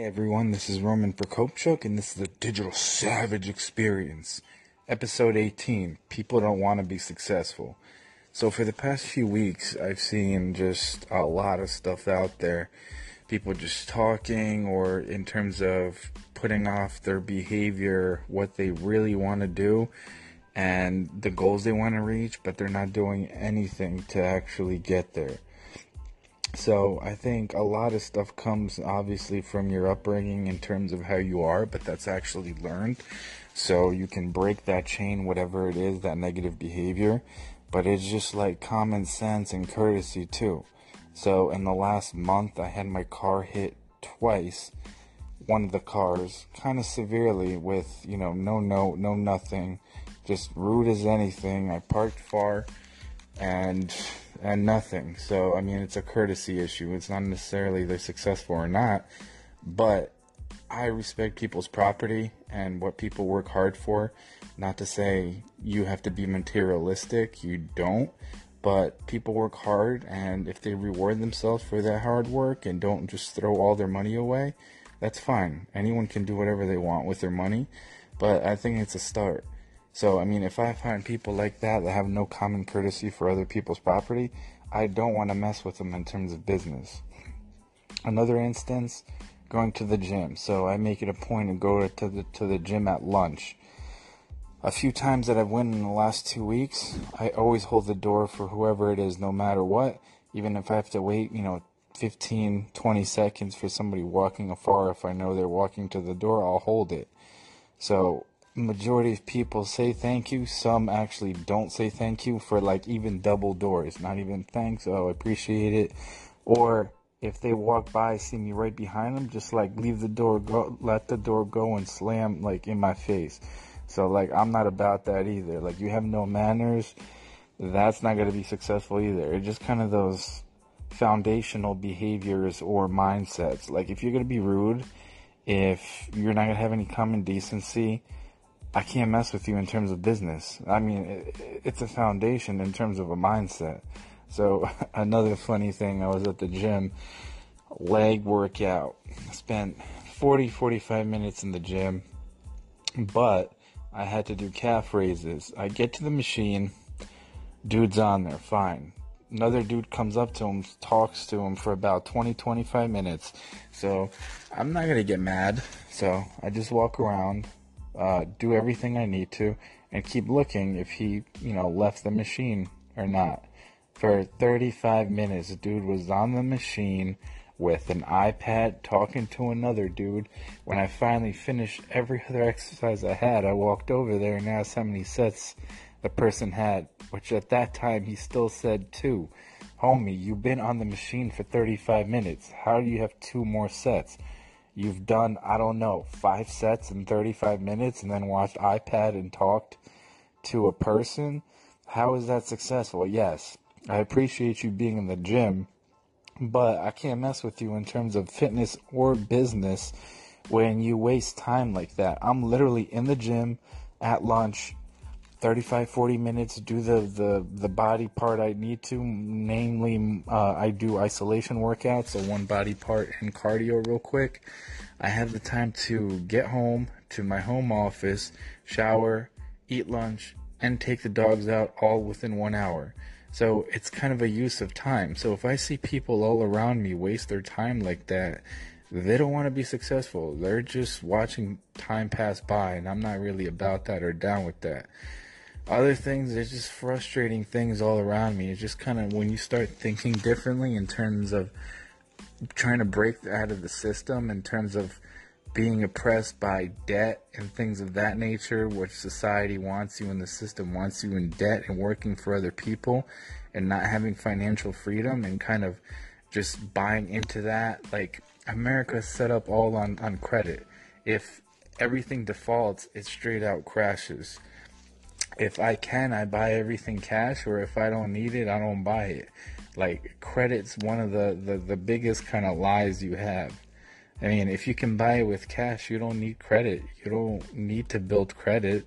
Hey everyone, this is Roman Prokopchuk, and this is the Digital Savage Experience, episode 18. People don't want to be successful. So, for the past few weeks, I've seen just a lot of stuff out there. People just talking, or in terms of putting off their behavior, what they really want to do, and the goals they want to reach, but they're not doing anything to actually get there. So I think a lot of stuff comes obviously from your upbringing in terms of how you are, but that's actually learned. So you can break that chain, whatever it is, that negative behavior. But it's just like common sense and courtesy too. So in the last month, I had my car hit twice. One of the cars, kind of severely, with you know no note, no nothing, just rude as anything. I parked far, and and nothing. So, I mean, it's a courtesy issue. It's not necessarily they're successful or not, but I respect people's property and what people work hard for. Not to say you have to be materialistic, you don't, but people work hard, and if they reward themselves for that hard work and don't just throw all their money away, that's fine. Anyone can do whatever they want with their money, but I think it's a start. So, I mean, if I find people like that that have no common courtesy for other people's property, I don't want to mess with them in terms of business. Another instance, going to the gym. So I make it a point to go to the to the gym at lunch. A few times that I've went in the last two weeks, I always hold the door for whoever it is, no matter what. Even if I have to wait, you know, 15, 20 seconds for somebody walking afar, if I know they're walking to the door, I'll hold it. So majority of people say thank you. Some actually don't say thank you for like even double doors. Not even thanks. Oh, I appreciate it. Or if they walk by, see me right behind them, just like leave the door go, let the door go and slam like in my face. So like I'm not about that either. Like you have no manners, that's not gonna be successful either. It's just kind of those foundational behaviors or mindsets. Like if you're gonna be rude, if you're not gonna have any common decency, I can't mess with you in terms of business. I mean, it, it's a foundation in terms of a mindset. So another funny thing, I was at the gym, leg workout. Spent 40, 45 minutes in the gym, but I had to do calf raises. I get to the machine, dude's on there, fine. Another dude comes up to him, talks to him for about 20, 25 minutes. So I'm not gonna get mad. So I just walk around, uh, do everything I need to, and keep looking if he, you know, left the machine or not. For 35 minutes, dude was on the machine with an iPad talking to another dude. When I finally finished every other exercise I had, I walked over there and asked how many sets the person had, which at that time he still said two. Homie, you've been on the machine for 35 minutes. How do you have two more sets? You've done, I don't know, five sets in 35 minutes and then watched iPad and talked to a person, how is that successful? Yes, I appreciate you being in the gym, but I can't mess with you in terms of fitness or business when you waste time like that. I'm literally in the gym at lunch 35 40 minutes do the the the body part i need to namely uh, i do isolation workouts so one body part and cardio real quick. I have the time to get home to my home office shower eat lunch and take the dogs out all within one hour. So it's kind of a use of time. So if i see people all around me waste their time like that they don't want to be successful. They're just watching time pass by and i'm not really about that or down with that other things, there's just frustrating things all around me. It's just kind of when you start thinking differently in terms of trying to break out of the system, in terms of being oppressed by debt and things of that nature, which society wants you and the system wants you in debt and working for other people and not having financial freedom and kind of just buying into that. Like, America is set up all on, on credit. if everything defaults, it straight out crashes. If I can, I buy everything cash, or if I don't need it, I don't buy it. Like credit's one of the, the, the biggest kind of lies you have. I mean, if you can buy it with cash, you don't need credit. You don't need to build credit.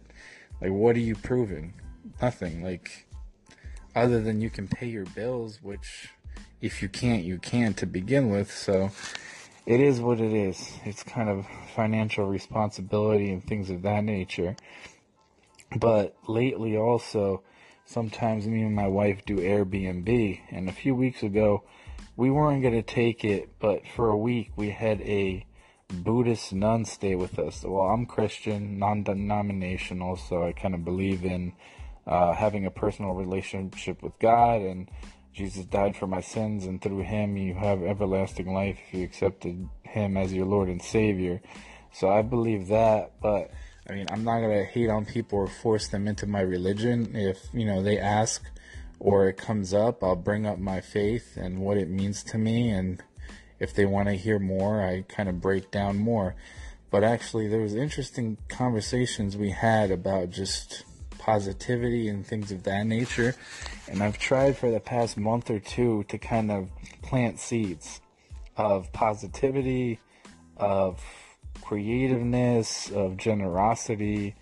Like, what are you proving? Nothing. Like, other than you can pay your bills, which if you can't, you can to begin with. So it is what it is. It's kind of financial responsibility and things of that nature. But lately, also, sometimes me and my wife do Airbnb. And a few weeks ago, we weren't going to take it, but for a week, we had a Buddhist nun stay with us. Well, I'm Christian, non denominational, so I kind of believe in uh, having a personal relationship with God, and Jesus died for my sins, and through Him you have everlasting life if you accepted Him as your Lord and Savior. So I believe that, but I mean, I'm not gonna hate on people or force them into my religion. If you know they ask or it comes up, I'll bring up my faith and what it means to me, and if they want to hear more, I kind of break down more. But actually, there was interesting conversations we had about just positivity and things of that nature. And I've tried for the past month or two to kind of plant seeds of positivity, of creativeness, of generosity,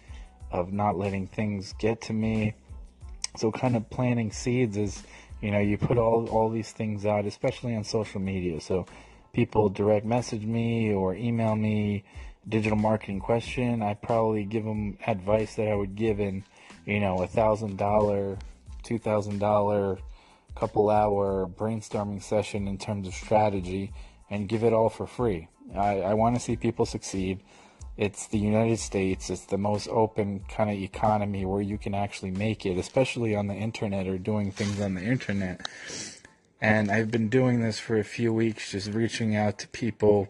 of not letting things get to me. So, kind of planting seeds is, you know, you put all, all these things out, especially on social media. So, people direct message me or email me digital marketing question. I probably give them advice that I would give in you know, a thousand dollar, two thousand dollar, couple hour brainstorming session in terms of strategy and give it all for free. I, I want to see people succeed. It's the United States. It's the most open kind of economy where you can actually make it, especially on the internet or doing things on the internet. And I've been doing this for a few weeks, just reaching out to people.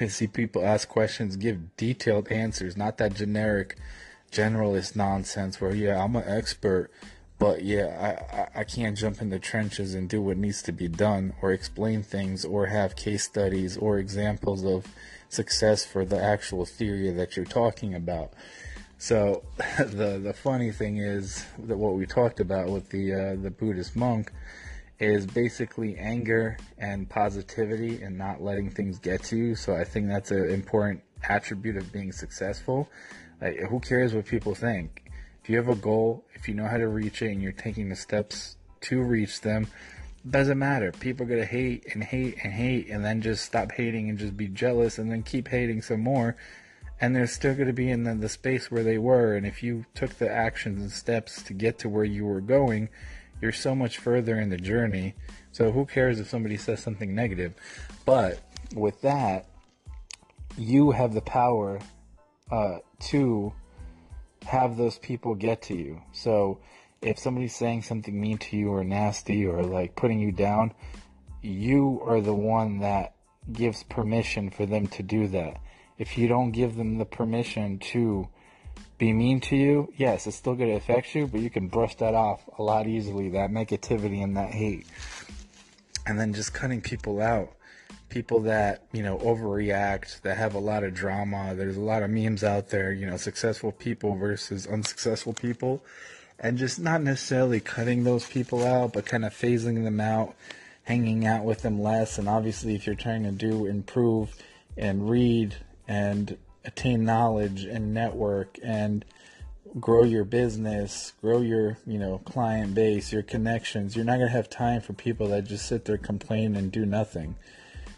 I see people ask questions, give detailed answers, not that generic generalist nonsense where yeah I'm an expert but yeah I, I, can't jump in the trenches and do what needs to be done or explain things or have case studies or examples of success for the actual theory that you're talking about. So the the funny thing is that what we talked about with the uh, the Buddhist monk is basically anger and positivity and not letting things get to you. So I think that's an important attribute of being successful. Like, who cares what people think? If you have a goal, if you know how to reach it, and you're taking the steps to reach them, doesn't matter. People are gonna hate and hate and hate, and then just stop hating and just be jealous, and then keep hating some more, and they're still gonna be in the, the space where they were. And if you took the actions and steps to get to where you were going, you're so much further in the journey. So who cares if somebody says something negative? But with that, you have the power uh, to have those people get to you. So if somebody's saying something mean to you or nasty or like putting you down, you are the one that gives permission for them to do that. If you don't give them the permission to be mean to you, yes, it's still going to affect you, but you can brush that off a lot easily, that negativity and that hate. And then just cutting people out people that you know overreact that have a lot of drama there's a lot of memes out there you know successful people versus unsuccessful people and just not necessarily cutting those people out but kind of phasing them out hanging out with them less and obviously if you're trying to do improve and read and attain knowledge and network and grow your business, grow your, you know, client base, your connections. You're not going to have time for people that just sit there complain and do nothing.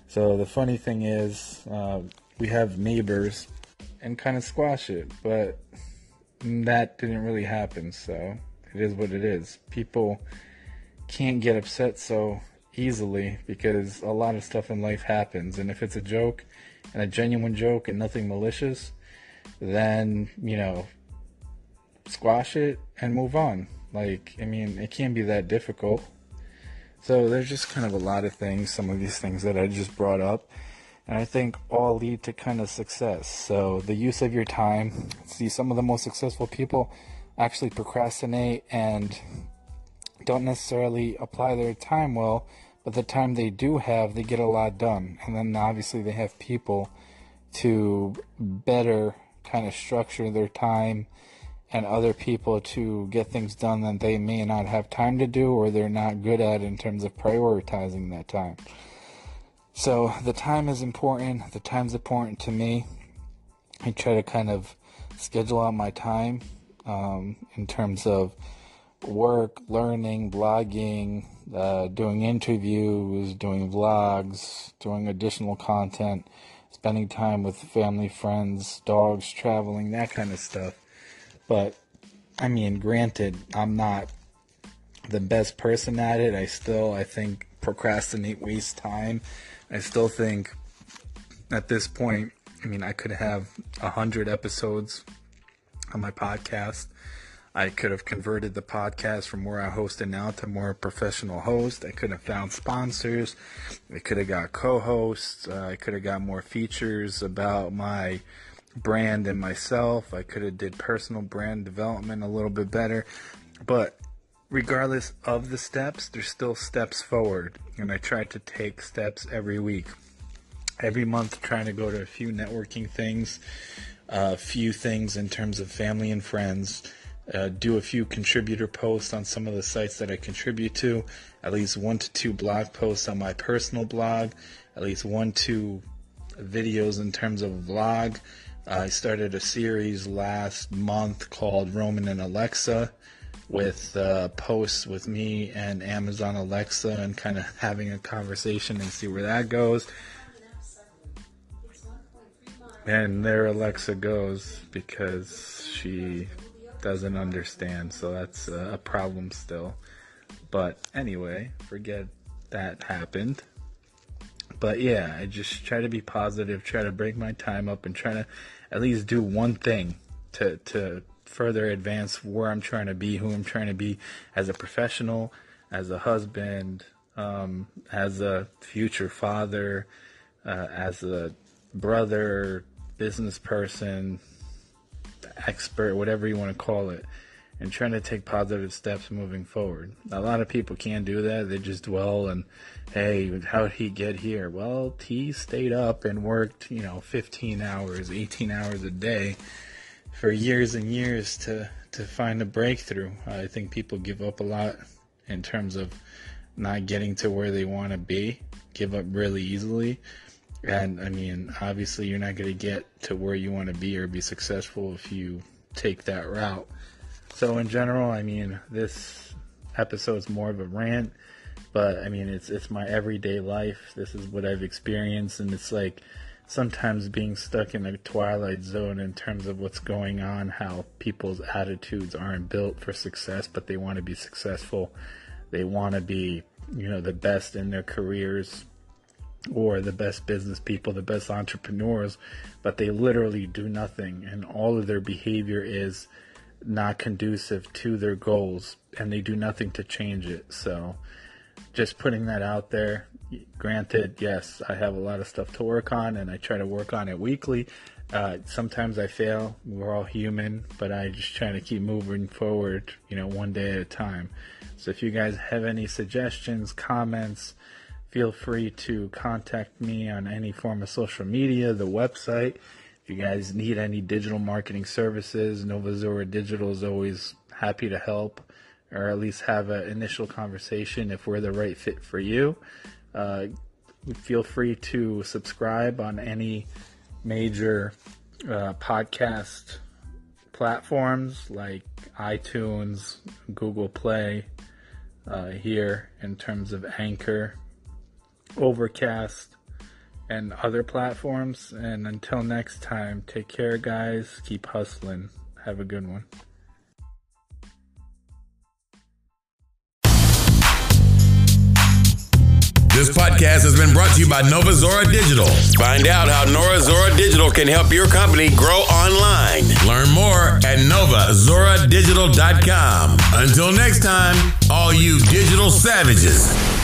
So the funny thing is, uh, we have neighbors and kind of squash it, but that didn't really happen. So it is what it is. People can't get upset so easily because a lot of stuff in life happens. And if it's a joke and a genuine joke and nothing malicious, then, you know, squash it and move on. Like, I mean, it can't be that difficult. So there's just kind of a lot of things, some of these things that I just brought up, and I think all lead to kind of success. So the use of your time, see some of the most successful people actually procrastinate and don't necessarily apply their time well, but the time they do have, they get a lot done. And then obviously they have people to better kind of structure their time and other people to get things done that they may not have time to do or they're not good at in terms of prioritizing that time. So the time is important. The time's important to me. I try to kind of schedule out my time um, in terms of work, learning, blogging, uh, doing interviews, doing vlogs, doing additional content, spending time with family, friends, dogs, traveling, that kind of stuff. But I mean, granted, I'm not the best person at it. I still, I think, procrastinate, waste time. I still think at this point, I mean, I could have a hundred episodes on my podcast. I could have converted the podcast from where I host it now to more professional host. I could have found sponsors. I could have got co-hosts. Uh, I could have got more features about my brand and myself. I could have did personal brand development a little bit better. But regardless of the steps, there's still steps forward. And I try to take steps every week. Every month trying to go to a few networking things, a few things in terms of family and friends. Uh, do a few contributor posts on some of the sites that I contribute to, at least one to two blog posts on my personal blog, at least one to videos in terms of vlog, I started a series last month called Roman and Alexa with uh, posts with me and Amazon Alexa and kind of having a conversation and see where that goes. And there Alexa goes because she doesn't understand, so that's a problem still. But anyway, forget that happened but yeah, I just try to be positive, try to break my time up, and try to at least do one thing to to further advance where I'm trying to be, who I'm trying to be as a professional, as a husband, um, as a future father, uh, as a brother, business person, expert, whatever you want to call it and trying to take positive steps moving forward. A lot of people can't do that. They just dwell and, hey, how did he get here? Well, he stayed up and worked, you know, 15 hours, 18 hours a day for years and years to, to find a breakthrough. I think people give up a lot in terms of not getting to where they want to be, give up really easily. And I mean, obviously, you're not going to get to where you want to be or be successful if you take that route. So in general, I mean, this episode is more of a rant, but I mean, it's it's my everyday life. This is what I've experienced, and it's like sometimes being stuck in a twilight zone in terms of what's going on, how people's attitudes aren't built for success, but they want to be successful. They want to be, you know, the best in their careers or the best business people, the best entrepreneurs, but they literally do nothing and all of their behavior is not conducive to their goals and they do nothing to change it. So just putting that out there. Granted, yes, I have a lot of stuff to work on and I try to work on it weekly. Uh, sometimes I fail. We're all human, but I just try to keep moving forward, you know, one day at a time. So if you guys have any suggestions, comments, feel free to contact me on any form of social media, the website if you guys need any digital marketing services, Nova Zora Digital is always happy to help or at least have an initial conversation if we're the right fit for you. Uh, feel free to subscribe on any major uh, podcast platforms like iTunes, Google Play, uh, here in terms of Anchor, Overcast, and other platforms. And until next time, take care, guys. Keep hustling. Have a good one. This podcast has been brought to you by Nova Zora Digital. Find out how Nova Zora Digital can help your company grow online. Learn more at novazoradigital.com. Until next time, all you digital savages.